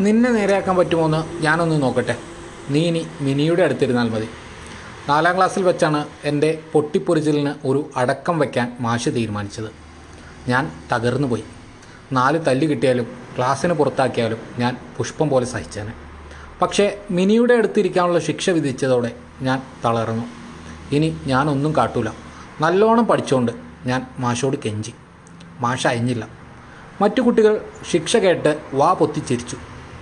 നിന്നെ നേരെയാക്കാൻ പറ്റുമോയെന്ന് ഞാനൊന്ന് നോക്കട്ടെ. നീ ഇനി മിനിയുടെ അടുത്തിരുന്നാൽ മതി. നാലാം ക്ലാസ്സിൽ വെച്ചാണ് എന്റെ പൊട്ടിപ്പൊരിച്ചിലിന് ഒരു അടക്കം വയ്ക്കാൻ മാഷ് തീരുമാനിച്ചത്. ഞാൻ തകർന്നു പോയി. നാല് തല്ല് കിട്ടിയാലും ക്ലാസ്സിന് പുറത്താക്കിയാലും ഞാൻ പുഷ്പം പോലെ സഹിച്ചേനെ. പക്ഷേ മിനിയുടെ അടുത്തിരിക്കാനുള്ള ശിക്ഷ വിധിച്ചതോടെ ഞാൻ തളർന്നു. ഇനി ഞാനൊന്നും കാട്ടൂല. നല്ലോണം പഠിച്ചുകൊണ്ട് ഞാൻ മാഷോട് കെഞ്ചി. മാഷ അയഞ്ഞില്ല. മറ്റു കുട്ടികൾ ശിക്ഷ കേട്ട് വാ പൊത്തിച്ചിരിച്ചു.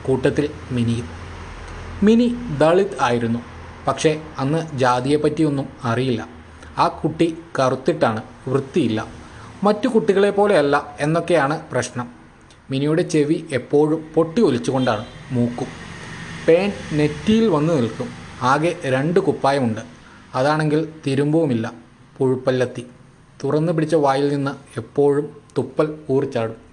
കൂട്ടത്തിൽ മിനിയും മിനി ദളിത് ആയിരുന്നു. പക്ഷേ അന്ന് ജാതിയെപ്പറ്റിയൊന്നും അറിയില്ല. ആ കുട്ടി കറുത്തിട്ടാണ് വൃത്തിയില്ല. മറ്റു കുട്ടികളെ പോലെയല്ല എന്നൊക്കെയാണ് പ്രശ്നം. മിനിയുടെ ചെവി എപ്പോഴും പൊട്ടി ഒലിച്ചുകൊണ്ടാണ് മൂക്കും. പേൻ നെറ്റിയിൽ വന്നു നിൽക്കും. ആകെ രണ്ട് കുപ്പായമുണ്ട്. അതാണെങ്കിൽ തിരുമ്പവുമില്ല. പുഴുപ്പല്ലത്തി. തുറന്നു പിടിച്ച വായിൽ നിന്ന് എപ്പോഴും തുപ്പൽ ഊറിച്ചാടും.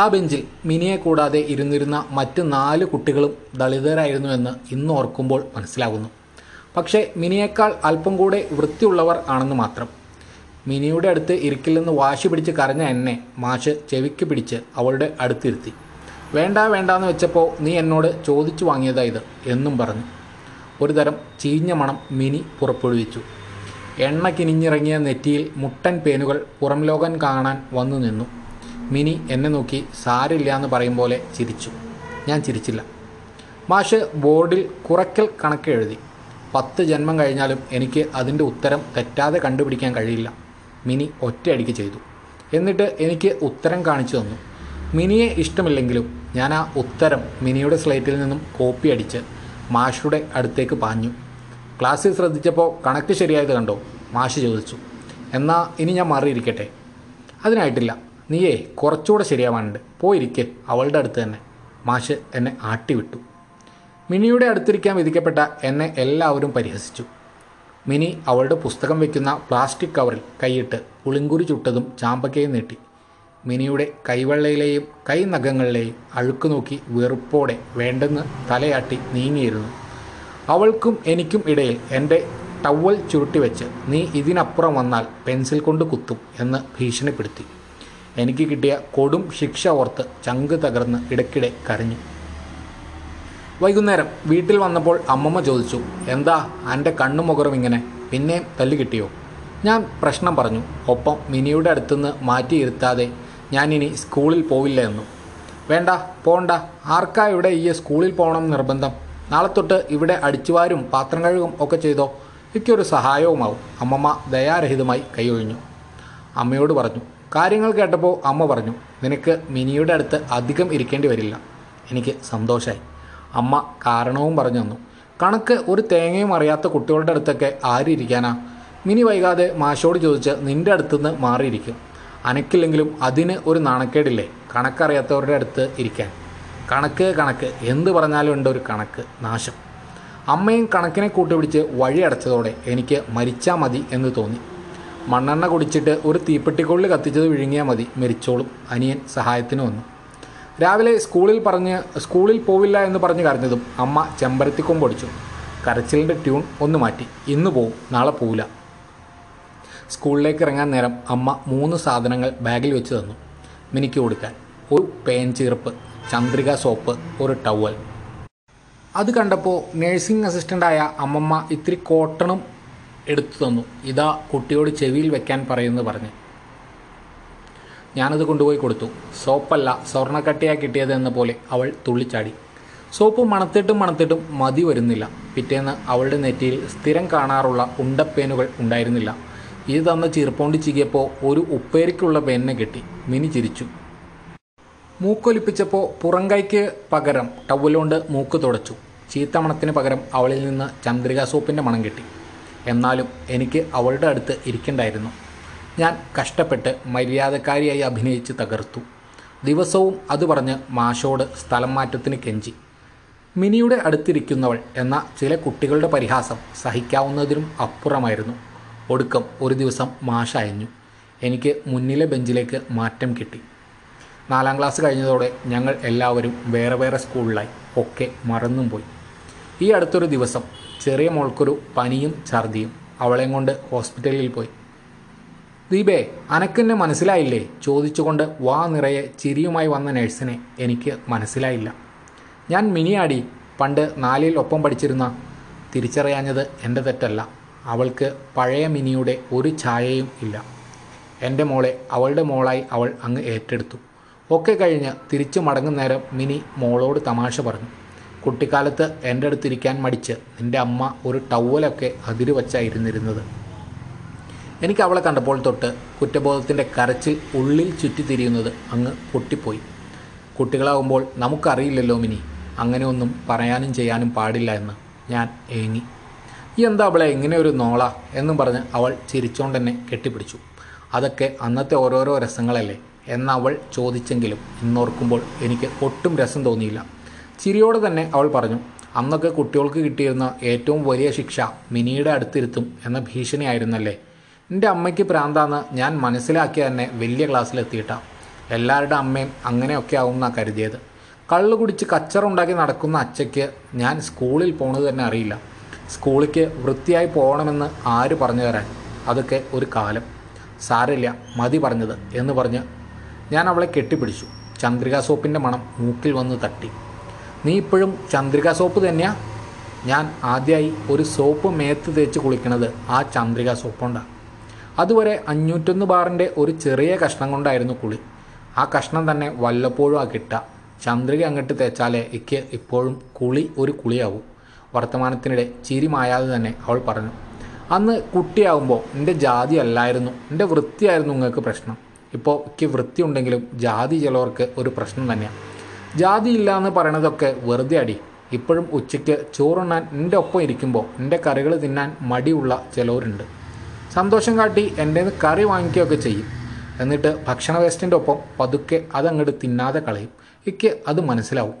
ആ ബെഞ്ചിൽ മിനിയെ കൂടാതെ ഇരുന്നിരുന്ന മറ്റ് നാല് കുട്ടികളും ദളിതരായിരുന്നുവെന്ന് ഇന്ന് ഓർക്കുമ്പോൾ മനസ്സിലാകുന്നു. പക്ഷേ മിനിയേക്കാൾ അല്പം കൂടെ വൃത്തിയുള്ളവർ ആണെന്ന് മാത്രം. മിനിയുടെ അടുത്ത് ഇരിക്കില്ലെന്ന് വാശി പിടിച്ച് കരഞ്ഞ എന്നെ മാഷ് ചെവിക്ക് പിടിച്ച് അവളുടെ അടുത്തിരുത്തി വേണ്ട വേണ്ടാന്ന് വെച്ചപ്പോൾ നീ എന്നോട് ചോദിച്ചു വാങ്ങിയതാ ഇത് എന്നും പറഞ്ഞു. ഒരു തരം ചീഞ്ഞ മണം മിനി പുറപ്പെടുവിച്ചു. എണ്ണ കിനിഞ്ഞിറങ്ങിയ നെറ്റിയിൽ മുട്ടൻ പേനുകൾ പുറംലോകൻ കാണാൻ വന്നു നിന്നു. മിനി എന്നെ നോക്കി സാരില്ല എന്ന് പറയും പോലെ ചിരിച്ചു. ഞാൻ ചിരിച്ചില്ല. മാഷ് ബോർഡിൽ കുറയ്ക്കൽ കണക്ക് എഴുതി. പത്ത് ജന്മം കഴിഞ്ഞാലും എനിക്ക് അതിന്റെ ഉത്തരം തെറ്റാതെ കണ്ടുപിടിക്കാൻ കഴിയില്ല. മിനി ഒറ്റയടിക്ക് ചെയ്തു. എന്നിട്ട് എനിക്ക് ഉത്തരം കാണിച്ചു തന്നു. മിനിയെ ഇഷ്ടമില്ലെങ്കിലും ഞാൻ ആ ഉത്തരം മിനിയുടെ സ്ലേറ്റിൽ നിന്നും കോപ്പി അടിച്ച് മാഷുടെ അടുത്തേക്ക് പാഞ്ഞു. ക്ലാസ്സിൽ ശ്രദ്ധിച്ചപ്പോൾ കണക്ക് ശരിയായത് കണ്ടോ? മാഷ് ചോദിച്ചു. എന്നാൽ ഇനി ഞാൻ മാറിയിരിക്കട്ടെ? അതിനായിട്ടില്ല. നീയേ കുറച്ചുകൂടെ ശരിയാവാനുണ്ട്. പോയിരിക്കെ അവളുടെ അടുത്ത് തന്നെ. മാഷ് എന്നെ ആട്ടിവിട്ടു. മിനിയുടെ അടുത്തിരിക്കാൻ വിധിക്കപ്പെട്ട എന്നെ എല്ലാവരും പരിഹസിച്ചു. മിനി അവളുടെ പുസ്തകം വയ്ക്കുന്ന പ്ലാസ്റ്റിക് കവറിൽ കൈയിട്ട് പുളിങ്കുരി ചുട്ടതും ചാമ്പക്കയും നീട്ടി. മിനിയുടെ കൈവെള്ളയിലെയും കൈ നഖങ്ങളിലെയും അഴുക്ക് നോക്കി വെറുപ്പോടെ വേണ്ടെന്ന് തലയാട്ടി നീങ്ങിയിരുന്നു. അവൾക്കും എനിക്കും ഇടയിൽ എന്റെ ടവൽ ചുരുട്ടി വെച്ച് നീ ഇതിനപ്പുറം വന്നാൽ പെൻസിൽ കൊണ്ട് കുത്തും എന്ന് ഭീഷണിപ്പെടുത്തി. എനിക്ക് കിട്ടിയ കൊടും ശിക്ഷ ഓർത്ത് ചങ്ക് തകർന്ന് ഇടയ്ക്കിടെ കരഞ്ഞു. വൈകുന്നേരം വീട്ടിൽ വന്നപ്പോൾ അമ്മമ്മ ചോദിച്ചു എന്താ എന്റെ കണ്ണും മുഖറും ഇങ്ങനെ? പിന്നെയും തല്ലു കിട്ടിയോ? ഞാൻ പ്രശ്നം പറഞ്ഞു ഒപ്പം മിനിയുടെ അടുത്തുനിന്ന് മാറ്റിയിരുത്താതെ ഞാനിനി സ്കൂളിൽ പോവില്ല എന്നു. വേണ്ട പോണ്ട. ആർക്കാ ഇവിടെ ഈ സ്കൂളിൽ പോകണം നിർബന്ധം? നാളെ തൊട്ട് ഇവിടെ അടിച്ചുവാരും പാത്രം കഴുകും ഒക്കെ ചെയ്തോ? എനിക്കൊരു സഹായവുമാവും. അമ്മമ്മ ദയാരഹിതമായി കൈയൊഴിഞ്ഞു. അമ്മയോട് പറഞ്ഞു കാര്യങ്ങൾ കേട്ടപ്പോൾ അമ്മ പറഞ്ഞു നിനക്ക് മിനിയുടെ അടുത്ത് അധികം ഇരിക്കേണ്ടി വരില്ല. എനിക്ക് സന്തോഷമായി അമ്മ കാരണവും പറഞ്ഞു തന്നു കണക്ക് ഒരു തേങ്ങയും അറിയാത്ത കുട്ടികളുടെ അടുത്തൊക്കെ ആരിയിരിക്കാനാ മിനി വൈകാതെ മാഷോട് ചോദിച്ച് നിന്റെ അടുത്തുനിന്ന് മാറിയിരിക്കും. അനക്കില്ലെങ്കിലും അതിന് ഒരു നാണക്കേടില്ലേ? കണക്കറിയാത്തവരുടെ അടുത്ത് ഇരിക്കാൻ. കണക്ക് കണക്ക്. എന്ത് പറഞ്ഞാലും ഉണ്ട് ഒരു കണക്ക്. നാശം. അമ്മയും കണക്കിനെ കൂട്ടുപിടിച്ച് വഴി അടച്ചതോടെ എനിക്ക് മരിച്ചാൽ മതി എന്ന് തോന്നി. മണ്ണെണ്ണ കുടിച്ചിട്ട് ഒരു തീപ്പെട്ടിക്കൊള്ളി കത്തിച്ചത് വിഴുങ്ങിയാൽ മതി. മരിച്ചോളും. അനിയൻ സഹായത്തിന് വന്നു. രാവിലെ സ്കൂളിൽ പറഞ്ഞ് സ്കൂളിൽ പോവില്ല എന്ന് പറഞ്ഞ് കരഞ്ഞതും അമ്മ ചെമ്പരത്തിക്കൊമ്പ് ഒടിച്ചു കരച്ചിലിന്റെ ട്യൂൺ ഒന്ന് മാറ്റി. ഇന്ന് പോവും. നാളെ പോവില്ല. സ്കൂളിലേക്ക് ഇറങ്ങാൻ നേരം അമ്മ മൂന്ന് സാധനങ്ങൾ ബാഗിൽ വെച്ച് തന്നു. മിനിക്ക് കൊടുക്കാൻ. ഒരു പേൻ ചീർപ്പ് ചന്ദ്രിക സോപ്പ് ഒരു ടവൽ. അത് കണ്ടപ്പോൾ നേഴ്സിംഗ് അസിസ്റ്റന്റായ അമ്മമ്മ ഇത്തിരി കോട്ടണും എടുത്തു തന്നു. ഇതാ കുട്ടിയോട് ചെവിയിൽ വെക്കാൻ പറയുമെന്ന് പറഞ്ഞ്. ഞാനത് കൊണ്ടുപോയി കൊടുത്തു. സോപ്പല്ല സ്വർണക്കട്ടയാ കിട്ടിയത് എന്ന പോലെ അവൾ തുള്ളിച്ചാടി. സോപ്പ് മണത്തിട്ടും മണത്തിട്ടും മതി വരുന്നില്ല. പിറ്റേന്ന് അവളുടെ നെറ്റിയിൽ സ്ഥിരം കാണാറുള്ള ഉണ്ടപ്പേനുകൾ ഉണ്ടായിരുന്നില്ല. ഇത് തന്ന ചീർപ്പോണ്ടി ചികിയപ്പോൾ ഒരു ഉപ്പേരിക്കുള്ള പേനിനെ കിട്ടി. മിനി ചിരിച്ചു. മൂക്കൊലിപ്പിച്ചപ്പോൾ പുറംകൈക്ക് പകരം ടവലുകൊണ്ട് മൂക്ക് തുടച്ചു. ചീത്ത മണത്തിന് പകരം അവളിൽ നിന്ന് ചന്ദ്രിക സോപ്പിന്റെ മണം കിട്ടി. എന്നാലും എനിക്ക് അവളുടെ അടുത്ത് ഇരിക്കണ്ടായിരുന്നു. ഞാൻ കഷ്ടപ്പെട്ട് മര്യാദക്കാരിയായി അഭിനയിച്ച് തകർത്തു. ദിവസവും അത് പറഞ്ഞ് മാഷോട് സ്ഥലം മാറ്റത്തിന് കെഞ്ചി. മിനിയുടെ അടുത്തിരിക്കുന്നവൾ എന്ന ചില കുട്ടികളുടെ പരിഹാസം സഹിക്കാവുന്നതിനും അപ്പുറമായിരുന്നു. ഒടുക്കം ഒരു ദിവസം മാഷ അയഞ്ഞു. എനിക്ക് മുന്നിലെ ബെഞ്ചിലേക്ക് മാറ്റം കിട്ടി. നാലാം ക്ലാസ് കഴിഞ്ഞതോടെ ഞങ്ങൾ എല്ലാവരും വേറെ വേറെ സ്കൂളിലായി. ഒക്കെ മറന്നും പോയി ഈ അടുത്തൊരു ദിവസം ചെറിയ മോൾക്കൊരു പനിയും ഛർദിയും. അവളെയും കൊണ്ട് ഹോസ്പിറ്റലിൽ പോയി. ദീപേ അനക്കെന്നെ മനസ്സിലായില്ലേ? ചോദിച്ചുകൊണ്ട് വാ നിറയെ ചിരിയുമായി വന്ന നഴ്സിനെ എനിക്ക് മനസ്സിലായില്ല. ഞാൻ മിനിയാടി പണ്ട് നാലിൽ ഒപ്പം പഠിച്ചിരുന്ന തിരിച്ചറിയാഞ്ഞത് എന്റെ തെറ്റല്ല. അവൾക്ക് പഴയ മിനിയുടെ ഒരു ഛായയും ഇല്ല. എന്റെ മോളെ അവളുടെ മോളായി അവൾ അങ്ങ് ഏറ്റെടുത്തു. ഒക്കെ കഴിഞ്ഞ് തിരിച്ചു മടങ്ങുന്നേരം മിനി മോളോട് തമാശ പറഞ്ഞു. കുട്ടിക്കാലത്ത് എന്റെ അടുത്തിരിക്കാൻ മടിച്ച് എന്റെ അമ്മ ഒരു ടവലൊക്കെ അതിര് വച്ചായിരുന്നിരുന്നത്. എനിക്ക് അവളെ കണ്ടപ്പോൾ തൊട്ട് കുറ്റബോധത്തിന്റെ കരച്ചിൽ ഉള്ളിൽ ചുറ്റിത്തിരിയുന്നത് അങ്ങ് പൊട്ടിപ്പോയി. കുട്ടികളാകുമ്പോൾ നമുക്കറിയില്ലല്ലോ മിനി അങ്ങനെയൊന്നും പറയാനും ചെയ്യാനും പാടില്ല എന്ന് ഞാൻ ഏങ്ങി. ഈ എന്താ അവളെ എങ്ങനെ ഒരു നോള? എന്നും പറഞ്ഞ് അവൾ ചിരിച്ചോണ്ട് തന്നെ കെട്ടിപ്പിടിച്ചു. അതൊക്കെ അന്നത്തെ ഓരോരോ രസങ്ങളല്ലേ? എന്നവൾ ചോദിച്ചെങ്കിലും ഇന്നോർക്കുമ്പോൾ എനിക്ക് ഒട്ടും രസം തോന്നിയില്ല. ചിരിയോടെ തന്നെ അവൾ പറഞ്ഞു അന്നൊക്കെ കുട്ടികൾക്ക് കിട്ടിയിരുന്ന ഏറ്റവും വലിയ ശിക്ഷ മിനിയുടെ അടുത്തിരുത്തും എന്ന ഭീഷണിയായിരുന്നല്ലേ? എന്റെ അമ്മയ്ക്ക് പ്രാന്താന്ന് ഞാൻ മനസ്സിലാക്കിയ തന്നെ വലിയ ക്ലാസ്സിലെത്തിയിട്ടാണ് എല്ലാവരുടെ അമ്മയും അങ്ങനെയൊക്കെ ആവും എന്നാണ് കരുതിയത്. കള്ളു കുടിച്ച് കച്ചറുണ്ടാക്കി നടക്കുന്ന അച്ഛയ്ക്ക് ഞാൻ സ്കൂളിൽ പോണത് തന്നെ അറിയില്ല. സ്കൂളിക്ക് വൃത്തിയായി പോകണമെന്ന് ആര് പറഞ്ഞു തരാൻ? അതൊക്കെ ഒരു കാലം. സാരമില്ല മതി പറഞ്ഞത് എന്ന് പറഞ്ഞ് ഞാൻ അവളെ കെട്ടിപ്പിടിച്ചു. ചന്ദ്രികാ സോപ്പിന്റെ മണം മൂക്കിൽ വന്ന് തട്ടി. നീ ഇപ്പോഴും ചന്ദ്രിക സോപ്പ് തന്നെയാ? ഞാൻ ആദ്യമായി ഒരു സോപ്പ് മേത്ത് തേച്ച് കുളിക്കണത് ആ ചന്ദ്രിക സോപ്പ് കൊണ്ടാണ് അതുവരെ അഞ്ഞൂറ്റൊന്ന് ബാറിന്റെ ഒരു ചെറിയ കഷ്ണം കൊണ്ടായിരുന്നു കുളി. ആ കഷ്ണം തന്നെ വല്ലപ്പോഴും ആ കിട്ടുക ചന്ദ്രിക അങ്ങോട്ട് തേച്ചാലേ എനിക്ക് ഇപ്പോഴും കുളി ഒരു കുളിയാവും. വർത്തമാനത്തിനിടെ ചിരി മായാതെ തന്നെ അവൾ പറഞ്ഞു അന്ന് കുട്ടിയാവുമ്പോൾ എന്റെ ജാതി അല്ലായിരുന്നു എന്റെ വൃത്തിയായിരുന്നു നിങ്ങൾക്ക് പ്രശ്നം. ഇപ്പോൾ എനിക്ക് വൃത്തി ഉണ്ടെങ്കിലും ജാതി ചിലവർക്ക് ഒരു പ്രശ്നം തന്നെയാണ് ജാതി ഇല്ല എന്ന് പറയണതൊക്കെ വെറുതെ അടി. ഇപ്പോഴും ഉച്ചയ്ക്ക് ചോറുണ്ണാൻ എന്റെ ഒപ്പം ഇരിക്കുമ്പോൾ എന്റെ കറികൾ തിന്നാൻ മടിയുള്ള ചിലവരുണ്ട്. സന്തോഷം കാട്ടി എന്റെ കറി വാങ്ങിക്കുകയൊക്കെ ചെയ്യും. എന്നിട്ട് ഭക്ഷണ വേസ്റ്റിന്റെ ഒപ്പം പതുക്കെ അതങ്ങോട്ട് തിന്നാതെ കളയും. എനിക്ക് അത് മനസ്സിലാവും.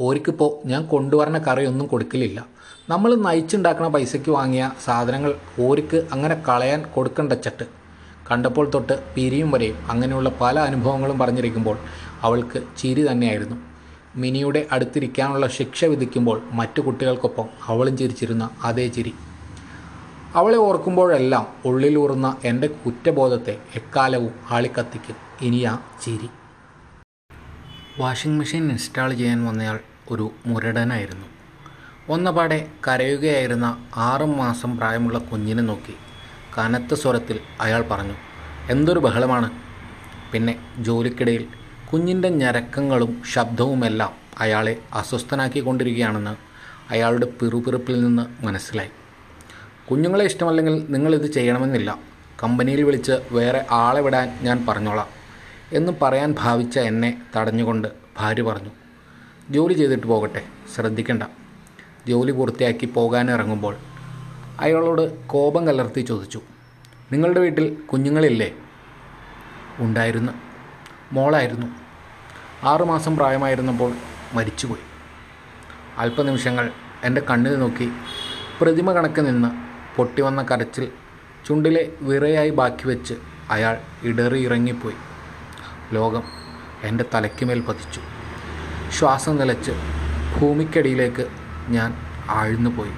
ഓരിക്കിപ്പോൾ ഞാൻ കൊണ്ടുവരണ കറിയൊന്നും കൊടുക്കലില്ല. നമ്മൾ നയിച്ചുണ്ടാക്കുന്ന പൈസയ്ക്ക് വാങ്ങിയ സാധനങ്ങൾ ഓരിക്ക് അങ്ങനെ കളയാൻ കൊടുക്കണ്ട ചട്ട്. കണ്ടപ്പോൾ തൊട്ട് പിരിയും വരെയും അങ്ങനെയുള്ള പല അനുഭവങ്ങളും പറഞ്ഞിരിക്കുമ്പോൾ അവൾക്ക് ചിരി തന്നെയായിരുന്നു. മിനിയുടെ അടുത്തിരിക്കാനുള്ള ശിക്ഷ വിധിക്കുമ്പോൾ മറ്റു കുട്ടികൾക്കൊപ്പം അവളും ചിരിച്ചിരുന്ന അതേ ചിരി. അവളെ ഓർക്കുമ്പോഴെല്ലാം ഉള്ളിലൂറുന്ന എന്റെ കുറ്റബോധത്തെ എക്കാലവും ആളിക്കത്തിക്കും. ആ ചിരി. വാഷിംഗ് മെഷീൻ ഇൻസ്റ്റാൾ ചെയ്യാൻ വന്നയാൾ ഒരു മുരടനായിരുന്നു. ഒന്നപാടെ കരയുകയായിരുന്ന ആറ് മാസം പ്രായമുള്ള കുഞ്ഞിനെ നോക്കി കനത്ത സ്വരത്തിൽ അയാൾ പറഞ്ഞു എന്തൊരു ബഹളമാണ്. പിന്നെ ജോലിക്കിടയിൽ കുഞ്ഞിന്റെ ഞരക്കങ്ങളും ശബ്ദവുമെല്ലാം അയാളെ അസ്വസ്ഥനാക്കിക്കൊണ്ടിരിക്കുകയാണെന്ന് അയാളുടെ പിറുപിറുപ്പിൽ നിന്ന് മനസ്സിലായി. കുഞ്ഞുങ്ങളെ ഇഷ്ടമല്ലെങ്കിൽ നിങ്ങളിത് ചെയ്യണമെന്നില്ല. കമ്പനിയിൽ വിളിച്ച് വേറെ ആളെ വിടാൻ ഞാൻ പറഞ്ഞോളാം എന്ന് പറയാൻ ഭാവിച്ച എന്നെ തടഞ്ഞുകൊണ്ട് ഭാര്യ പറഞ്ഞു ജോലി ചെയ്തിട്ട് പോകട്ടെ ശ്രദ്ധിക്കണ്ട. ജോലി പൂർത്തിയാക്കി പോകാനിറങ്ങുമ്പോൾ അയാളോട് കോപം കലർത്തി ചോദിച്ചു നിങ്ങളുടെ വീട്ടിൽ കുഞ്ഞുങ്ങളില്ലേ? ഉണ്ടായിരുന്നു. മോളായിരുന്നു. ആറുമാസം പ്രായമായിരുന്നപ്പോൾ മരിച്ചുപോയി. അല്പനിമിഷങ്ങൾ എന്റെ കണ്ണിൽ നോക്കി പ്രതിമ കണക്ക് നിന്ന് പൊട്ടിവന്ന കരച്ചിൽ ചുണ്ടിലെ വിറയായി ബാക്കി വെച്ച് അയാൾ ഇടറി ഇറങ്ങിപ്പോയി ലോകം എന്റെ തലയ്ക്കുമേൽ പതിച്ചു. ശ്വാസം നിലച്ച് ഭൂമിക്കടിയിലേക്ക് ഞാൻ ആഴ്ന്നുപോയി.